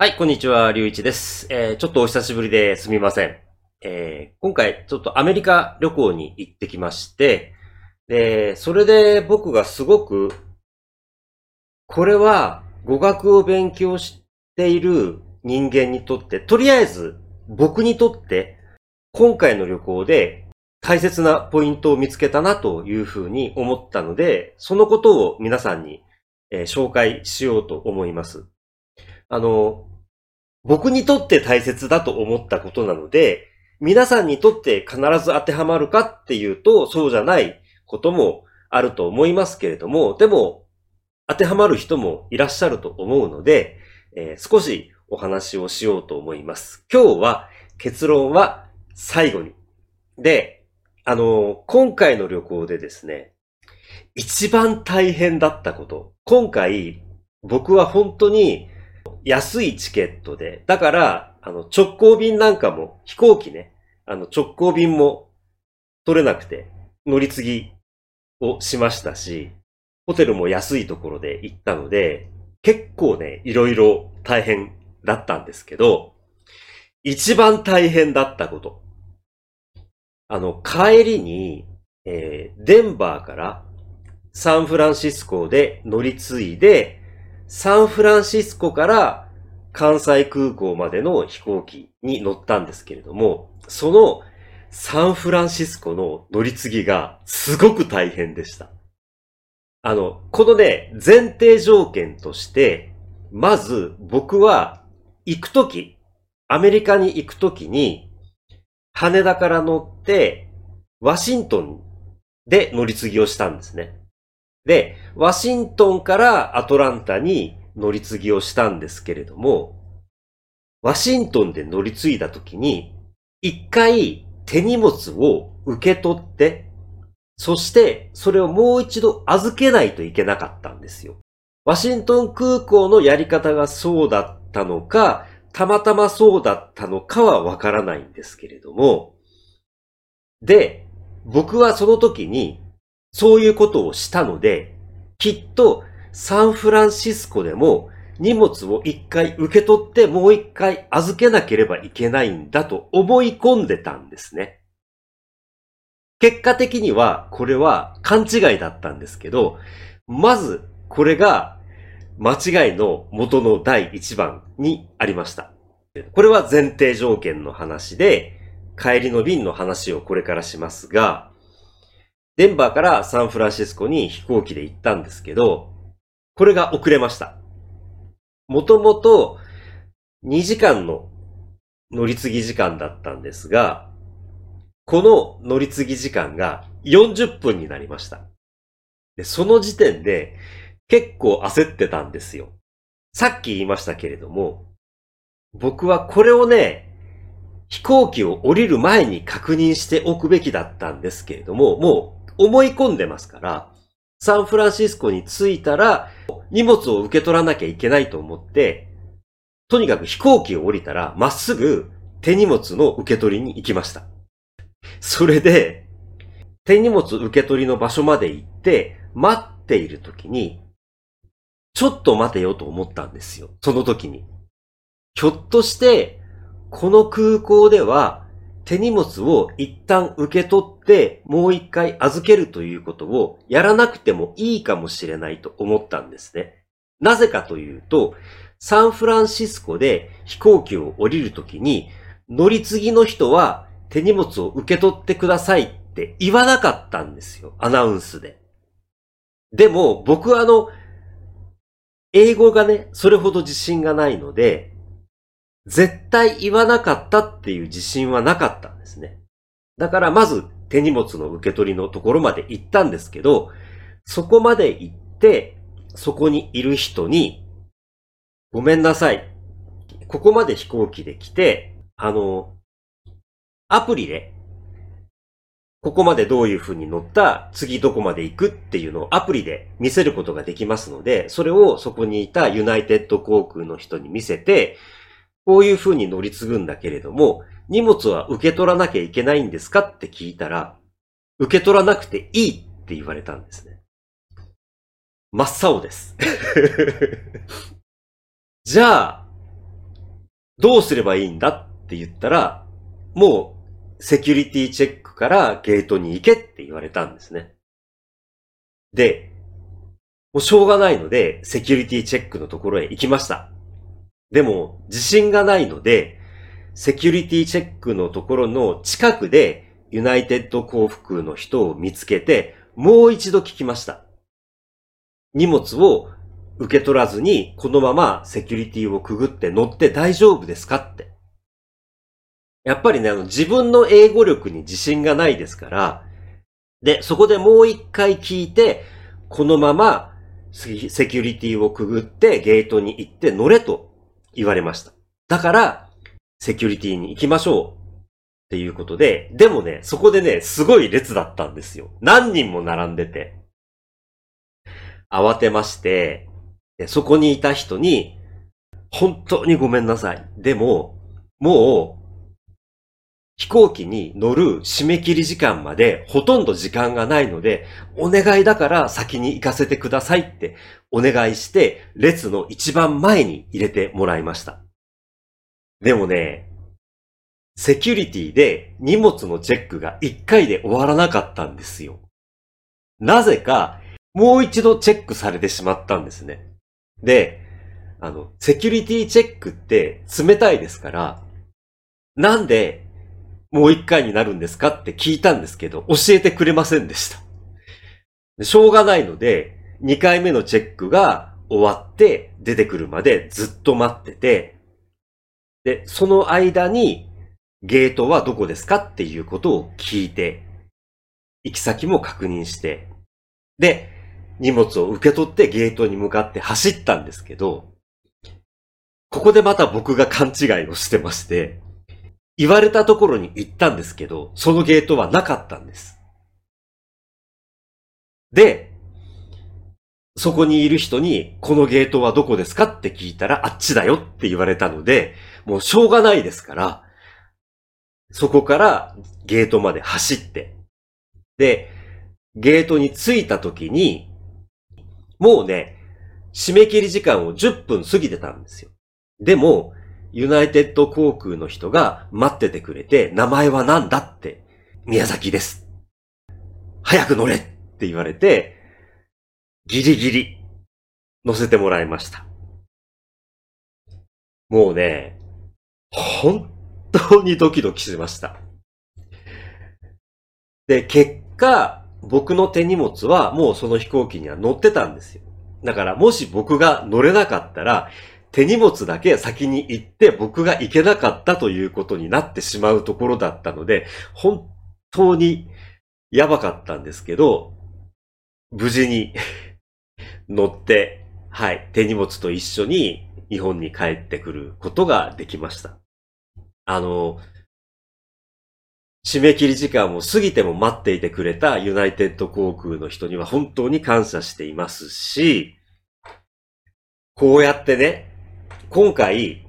はい、こんにちは、りゅういちです。えー、ちょっとお久しぶりですみません。えー、今回、ちょっとアメリカ旅行に行ってきまして、で、それで僕がすごく、これは語学を勉強している人間にとって、とりあえず僕にとって、今回の旅行で大切なポイントを見つけたなというふうに思ったので、そのことを皆さんに、えー紹介しようと思います。あの、僕にとって大切だと思ったことなので、皆さんにとって必ず当てはまるかっていうと、そうじゃないこともあると思いますけれども、でも、当てはまる人もいらっしゃると思うので、えー少しお話をしようと思います。今日は結論は最後に。で、あの、今回の旅行でですね、一番大変だったこと。今回、僕は本当に安いチケットで、だから、あの、直行便なんかも、飛行機ね、あの、直行便も取れなくて、乗り継ぎをしましたし、ホテルも安いところで行ったので、結構ね、いろいろ大変だったんですけど、一番大変だったこと。あの、帰りに、えーデンバーからサンフランシスコで乗り継いで、サンフランシスコから関西空港までの飛行機に乗ったんですけれども、そのサンフランシスコの乗り継ぎがすごく大変でした。あの、このね、前提条件として、まず僕は行くとき、アメリカに行くときに、羽田から乗って、ワシントンで乗り継ぎをしたんですね。で、ワシントンからアトランタに乗り継ぎをしたんですけれども、ワシントンで乗り継いだ時に、一回手荷物を受け取って、そしてそれをもう一度預けないといけなかったんですよ。ワシントン空港のやり方がそうだったのか、たまたまそうだったのかはわからないんですけれども、で、僕はその時にそういうことをしたので、きっとサンフランシスコでも荷物を一回受け取ってもう一回預けなければいけないんだと思い込んでたんですね。結果的にはこれは勘違いだったんですけど、まずこれが間違いの元の第一番にありました。これは前提条件の話で、帰りの便の話をこれからしますが、デンバーからサンフランシスコに飛行機で行ったんですけど、これが遅れました。もともと2時間の乗り継ぎ時間だったんですが、この乗り継ぎ時間が40分になりました。でその時点で結構焦ってたんですよ。さっき言いましたけれども、僕はこれをね、飛行機を降りる前に確認しておくべきだったんですけれども、もう思い込んでますから、サンフランシスコに着いたら荷物を受け取らなきゃいけないと思って、とにかく飛行機を降りたらまっすぐ手荷物の受け取りに行きました。それで、手荷物受け取りの場所まで行って待っている時に、ちょっと待てよと思ったんですよ。その時に。ひょっとして、この空港では手荷物を一旦受け取ってもう一回預けるということをやらなくてもいいかもしれないと思ったんですね。なぜかというと、サンフランシスコで飛行機を降りるときに乗り継ぎの人は手荷物を受け取ってくださいって言わなかったんですよ。アナウンスで。でも僕はあの、英語がね、それほど自信がないので、絶対言わなかったっていう自信はなかったんですね。だからまず手荷物の受け取りのところまで行ったんですけど、そこまで行って、そこにいる人に、ごめんなさい。ここまで飛行機で来て、あの、アプリで、ここまでどういう風に乗った、次どこまで行くっていうのをアプリで見せることができますので、それをそこにいたユナイテッド航空の人に見せて、こういう風に乗り継ぐんだけれども、荷物は受け取らなきゃいけないんですかって聞いたら、受け取らなくていいって言われたんですね。真っ青です。じゃあ、どうすればいいんだって言ったら、もう、セキュリティチェックからゲートに行けって言われたんですね。で、もうしょうがないので、セキュリティチェックのところへ行きました。でも、自信がないので、セキュリティチェックのところの近くで、ユナイテッド航空の人を見つけて、もう一度聞きました。荷物を受け取らずに、このままセキュリティをくぐって乗って大丈夫ですかって。やっぱりね、あの、自分の英語力に自信がないですから、で、そこでもう一回聞いて、このままセキュリティをくぐってゲートに行って乗れと言われました。だから、セキュリティに行きましょうっていうことで、でもね、そこでね、すごい列だったんですよ。何人も並んでて。慌てまして、そこにいた人に、本当にごめんなさい。でも、もう、飛行機に乗る締め切り時間までほとんど時間がないので、お願いだから先に行かせてくださいってお願いして、列の一番前に入れてもらいました。でもね、セキュリティで荷物のチェックが一回で終わらなかったんですよ。なぜか、もう一度チェックされてしまったんですね。で、あの、セキュリティチェックって冷たいですから、なんでもう一回になるんですかって聞いたんですけど、教えてくれませんでした。しょうがないので、二回目のチェックが終わって出てくるまでずっと待ってて、で、その間にゲートはどこですかっていうことを聞いて、行き先も確認して、で、荷物を受け取ってゲートに向かって走ったんですけど、ここでまた僕が勘違いをしてまして、言われたところに行ったんですけど、そのゲートはなかったんです。で、そこにいる人に、このゲートはどこですかって聞いたら、あっちだよって言われたので、もうしょうがないですから、そこからゲートまで走って、で、ゲートに着いた時に、もうね、締め切り時間を10分過ぎてたんですよ。でも、ユナイテッド航空の人が待っててくれて、名前は何だって、宮崎です。早く乗れって言われて、ギリギリ乗せてもらいました。もうね、本当にドキドキしました。で、結果、僕の手荷物はもうその飛行機には乗ってたんですよ。だからもし僕が乗れなかったら、手荷物だけ先に行って僕が行けなかったということになってしまうところだったので、本当にやばかったんですけど、無事に乗って、はい、手荷物と一緒に日本に帰ってくることができました。あの、締め切り時間を過ぎても待っていてくれたユナイテッド航空の人には本当に感謝していますし、こうやってね、今回、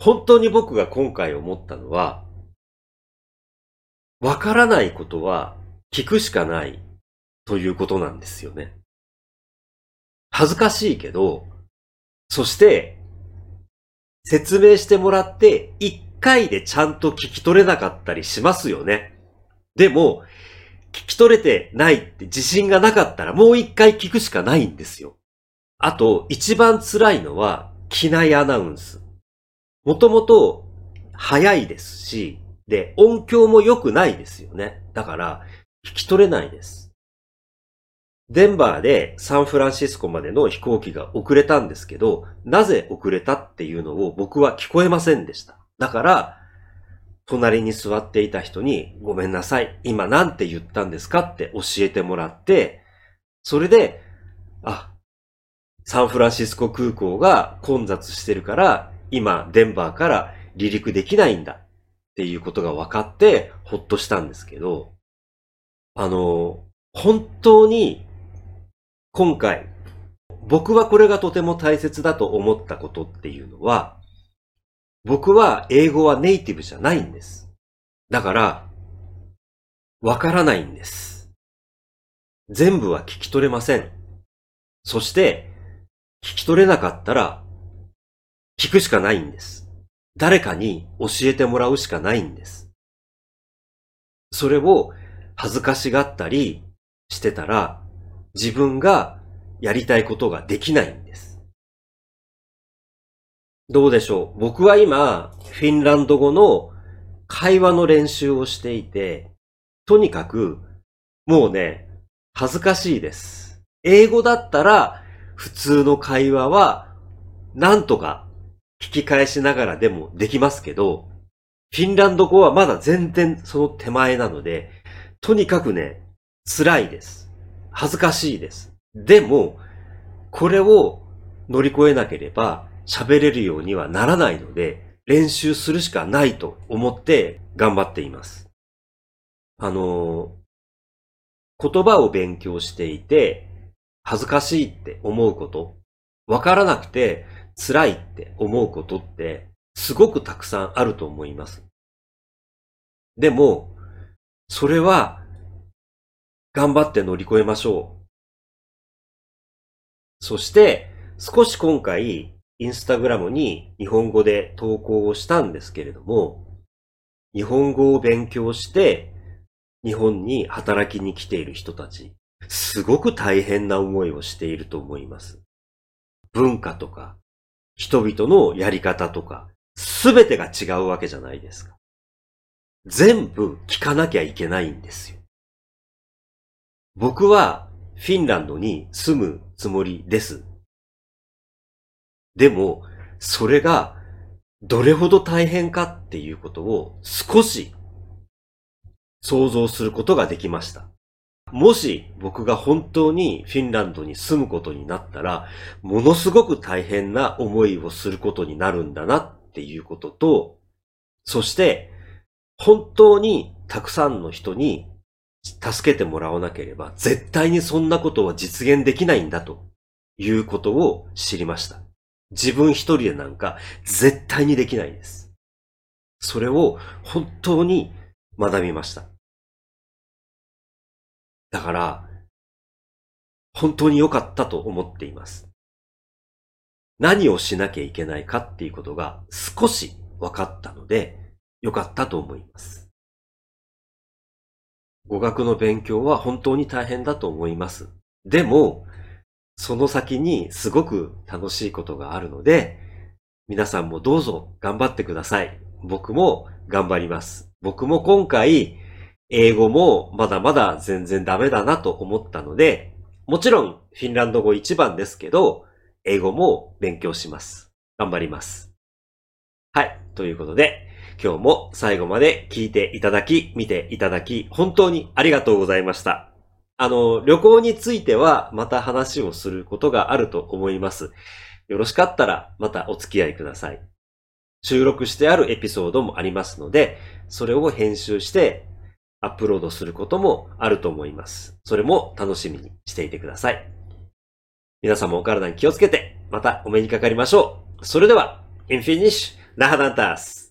本当に僕が今回思ったのは、わからないことは聞くしかないということなんですよね。恥ずかしいけど、そして、説明してもらって一回でちゃんと聞き取れなかったりしますよね。でも、聞き取れてないって自信がなかったらもう一回聞くしかないんですよ。あと、一番辛いのは、機内アナウンス。もともと、早いですし、で、音響も良くないですよね。だから、聞き取れないです。デンバーでサンフランシスコまでの飛行機が遅れたんですけど、なぜ遅れたっていうのを僕は聞こえませんでした。だから、隣に座っていた人に、ごめんなさい、今なんて言ったんですかって教えてもらって、それで、あ、サンフランシスコ空港が混雑してるから、今、デンバーから離陸できないんだっていうことが分かって、ほっとしたんですけど、あの、本当に、今回、僕はこれがとても大切だと思ったことっていうのは、僕は英語はネイティブじゃないんです。だから、わからないんです。全部は聞き取れません。そして、聞き取れなかったら、聞くしかないんです。誰かに教えてもらうしかないんです。それを恥ずかしがったりしてたら、自分がやりたいことができないんです。どうでしょう？僕は今、フィンランド語の会話の練習をしていて、とにかく、もうね、恥ずかしいです。英語だったら、普通の会話は、なんとか聞き返しながらでもできますけど、フィンランド語はまだ全然その手前なので、とにかくね、辛いです。恥ずかしいです。でも、これを乗り越えなければ喋れるようにはならないので、練習するしかないと思って頑張っています。あの言葉を勉強していて、恥ずかしいって思うこと、わからなくて辛いって思うことって、すごくたくさんあると思います。でも、それは、頑張って乗り越えましょう。そして、少し今回、インスタグラムに日本語で投稿をしたんですけれども、日本語を勉強して、日本に働きに来ている人たち、すごく大変な思いをしていると思います。文化とか、人々のやり方とか、すべてが違うわけじゃないですか。全部聞かなきゃいけないんですよ。僕はフィンランドに住むつもりです。でも、それがどれほど大変かっていうことを少し想像することができました。もし僕が本当にフィンランドに住むことになったら、ものすごく大変な思いをすることになるんだなっていうことと、そして本当にたくさんの人に助けてもらわなければ絶対にそんなことは実現できないんだということを知りました。自分一人でなんか絶対にできないです。それを本当に学びました。だから、本当に良かったと思っています。何をしなきゃいけないかっていうことが少し分かったので、良かったと思います。語学の勉強は本当に大変だと思います。でも、その先にすごく楽しいことがあるので、皆さんもどうぞ頑張ってください。僕も頑張ります。僕も今回、英語もまだまだ全然ダメだなと思ったので、もちろんフィンランド語一番ですけど、英語も勉強します。頑張ります。はい。ということで、今日も最後まで聞いていただき、見ていただき、本当にありがとうございました。あの、旅行についてはまた話をすることがあると思います。よろしかったらまたお付き合いください。収録してあるエピソードもありますので、それを編集してアップロードすることもあると思います。それも楽しみにしていてください。皆さんもお体に気をつけて、またお目にかかりましょう。それでは、インフィニッシュ、ラハダンタース。